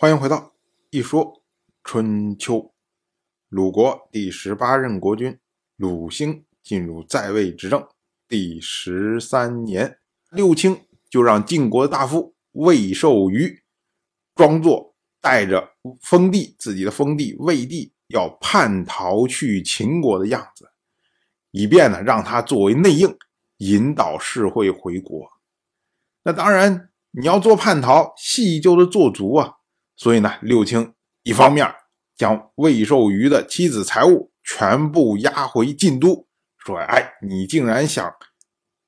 欢迎回到一说春秋。鲁国第十八任国君鲁兴进入在位执政第十三年，六卿就让晋国的大夫魏寿瑜装作带着封地自己的封地魏地要叛逃去秦国的样子，以便呢让他作为内应引导士会回国。那当然，你要做叛逃，戏就得做足啊。所以呢，六卿一方面将魏寿瑜的妻子财物全部押回晋都，说：“哎，你竟然想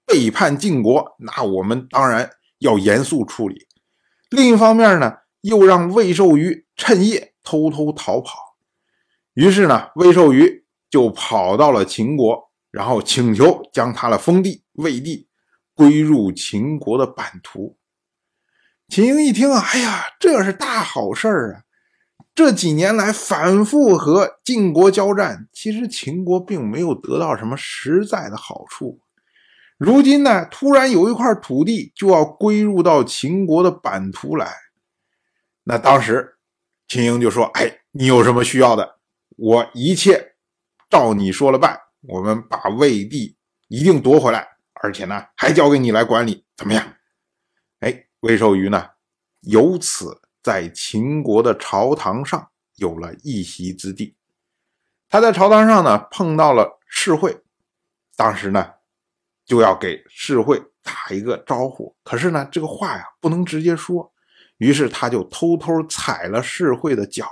背叛晋国，那我们当然要严肃处理。”另一方面呢，又让魏寿瑜趁夜偷偷逃跑。于是呢，魏寿瑜就跑到了秦国，然后请求将他的封地魏地归入秦国的版图。秦英一听啊，哎呀，这是大好事儿啊！这几年来反复和晋国交战，其实秦国并没有得到什么实在的好处。如今呢，突然有一块土地就要归入到秦国的版图来，那当时秦英就说：“哎，你有什么需要的，我一切照你说了办。我们把魏地一定夺回来，而且呢，还交给你来管理，怎么样？”哎。魏寿瑜呢，由此在秦国的朝堂上有了一席之地。他在朝堂上呢碰到了世会，当时呢就要给世会打一个招呼，可是呢这个话呀不能直接说，于是他就偷偷踩了世会的脚。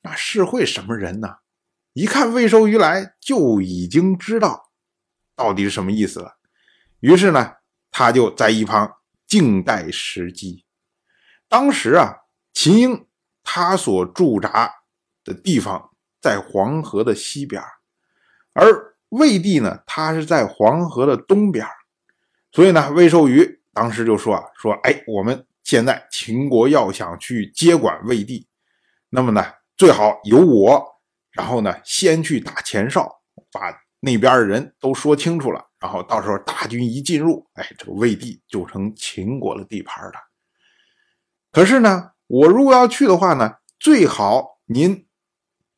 那世会什么人呢？一看魏寿瑜来，就已经知道到底是什么意思了。于是呢，他就在一旁。静待时机。当时啊，秦英他所驻扎的地方在黄河的西边，而魏地呢，他是在黄河的东边。所以呢，魏寿瑜当时就说啊，说哎，我们现在秦国要想去接管魏地，那么呢，最好由我，然后呢，先去打前哨，把那边的人都说清楚了。然后到时候大军一进入，哎，这个魏地就成秦国的地盘了。可是呢，我如果要去的话呢，最好您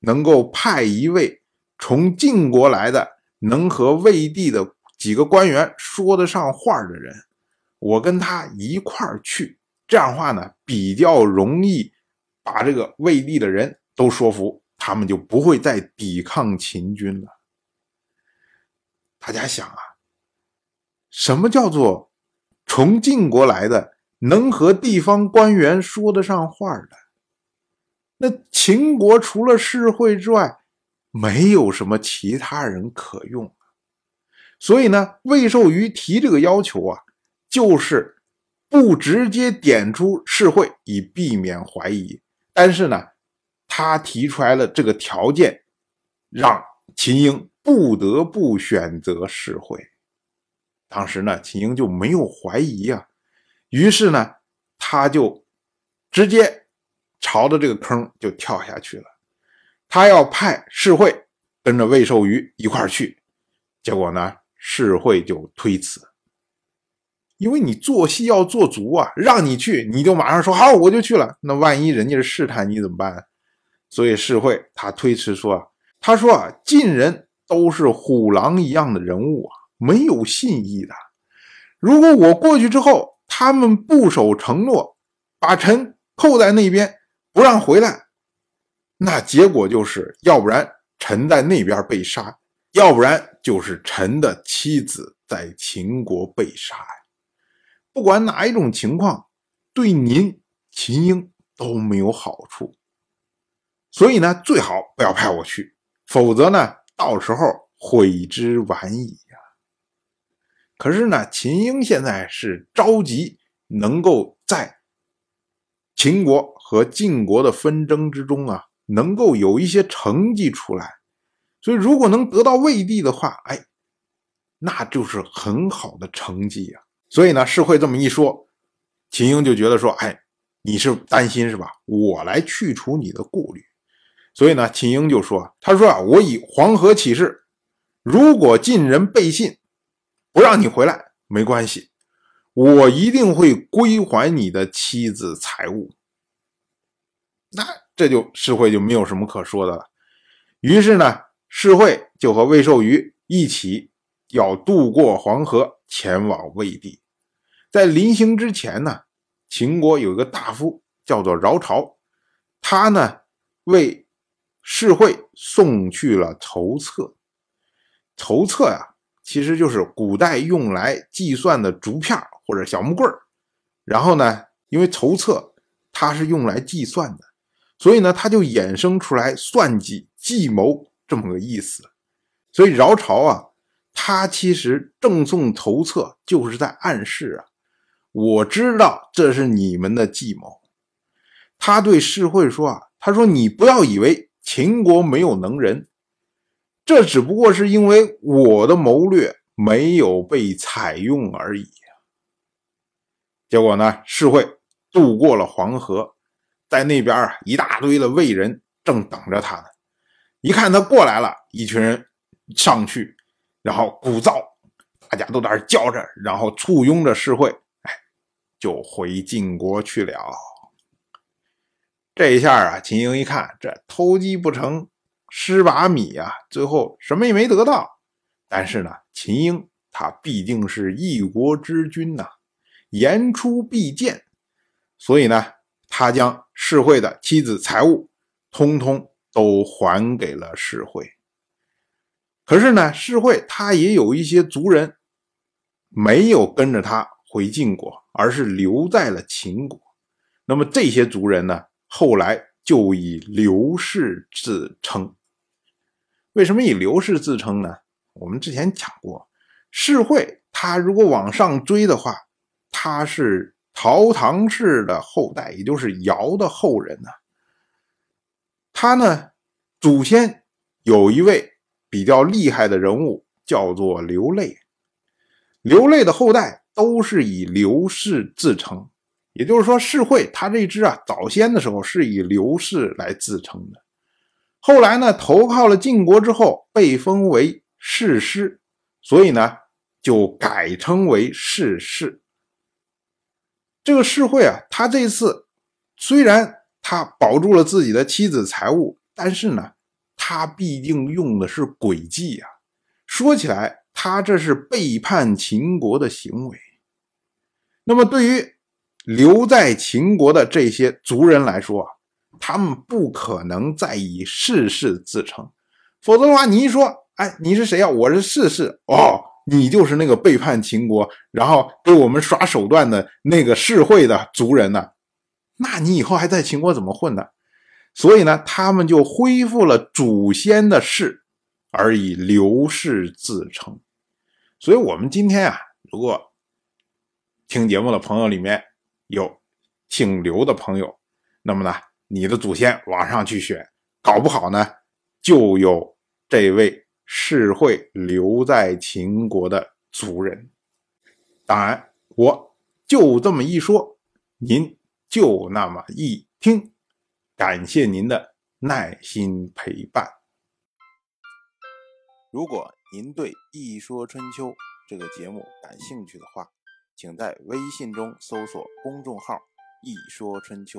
能够派一位从晋国来的，能和魏地的几个官员说得上话的人，我跟他一块儿去。这样的话呢，比较容易把这个魏地的人都说服，他们就不会再抵抗秦军了。大家想啊。什么叫做从晋国来的，能和地方官员说得上话的？那秦国除了世会之外，没有什么其他人可用。所以呢，魏寿瑜提这个要求啊，就是不直接点出世会，以避免怀疑。但是呢，他提出来了这个条件，让秦英不得不选择世会。当时呢，秦英就没有怀疑啊，于是呢，他就直接朝着这个坑就跳下去了。他要派世会跟着魏寿瑜一块去，结果呢，世会就推辞，因为你做戏要做足啊，让你去你就马上说好，我就去了。那万一人家是试探你怎么办？所以世会他推辞说，他说啊，晋人都是虎狼一样的人物啊。没有信义的。如果我过去之后，他们不守承诺，把臣扣在那边不让回来，那结果就是要不然臣在那边被杀，要不然就是臣的妻子在秦国被杀呀。不管哪一种情况，对您秦英都没有好处。所以呢，最好不要派我去，否则呢，到时候悔之晚矣。可是呢，秦英现在是着急能够在秦国和晋国的纷争之中啊，能够有一些成绩出来。所以，如果能得到魏地的话，哎，那就是很好的成绩呀。所以呢，世会这么一说，秦英就觉得说，哎，你是担心是吧？我来去除你的顾虑。所以呢，秦英就说，他说啊，我以黄河起誓，如果晋人背信。不让你回来没关系，我一定会归还你的妻子财物。那这就世会就没有什么可说的了。于是呢，世会就和魏寿瑜一起要渡过黄河，前往魏地。在临行之前呢，秦国有一个大夫叫做饶朝，他呢为世会送去了筹策。筹策呀，其实就是古代用来计算的竹片或者小木棍儿然后呢，因为筹策它是用来计算的，所以呢，它就衍生出来算计、计谋这么个意思。所以饶朝啊，他其实赠送筹策就是在暗示啊，我知道这是你们的计谋。他对世会说啊，他说你不要以为秦国没有能人。这只不过是因为我的谋略没有被采用而已结果呢，世会渡过了黄河，在那边啊，一大堆的魏人正等着他呢。一看他过来了，一群人上去，然后鼓噪，大家都在那叫着，然后簇拥着世会，哎，就回晋国去了。这一下啊，秦英一看，这偷鸡不成。失把米啊，最后什么也没得到。但是呢，秦英他毕竟是一国之君呐，言出必践，所以呢，他将世会的妻子财物通通都还给了世会。可是呢，世会他也有一些族人没有跟着他回晋国，而是留在了秦国。那么这些族人呢，后来就以刘氏自称。为什么以刘氏自称呢？我们之前讲过，世会他如果往上追的话，他是陶唐氏的后代，也就是尧的后人呢。他呢，祖先有一位比较厉害的人物，叫做刘泪。刘泪的后代都是以刘氏自称，也就是说，世会他这支啊，早先的时候是以刘氏来自称的。后来呢，投靠了晋国之后，被封为世师，所以呢，就改称为世氏。这个世会啊，他这次虽然他保住了自己的妻子财物，但是呢，他毕竟用的是诡计啊。说起来，他这是背叛秦国的行为。那么，对于留在秦国的这些族人来说啊。他们不可能再以世事自称，否则的话，你一说，哎，你是谁呀？我是世事哦，你就是那个背叛秦国，然后给我们耍手段的那个世会的族人呢？那你以后还在秦国怎么混呢？所以呢，他们就恢复了祖先的氏，而以刘氏自称。所以，我们今天啊，如果听节目的朋友里面有姓刘的朋友，那么呢？你的祖先往上去选，搞不好呢，就有这位世会留在秦国的族人。当然，我就这么一说，您就那么一听。感谢您的耐心陪伴。如果您对《一说春秋》这个节目感兴趣的话，请在微信中搜索公众号“一说春秋”。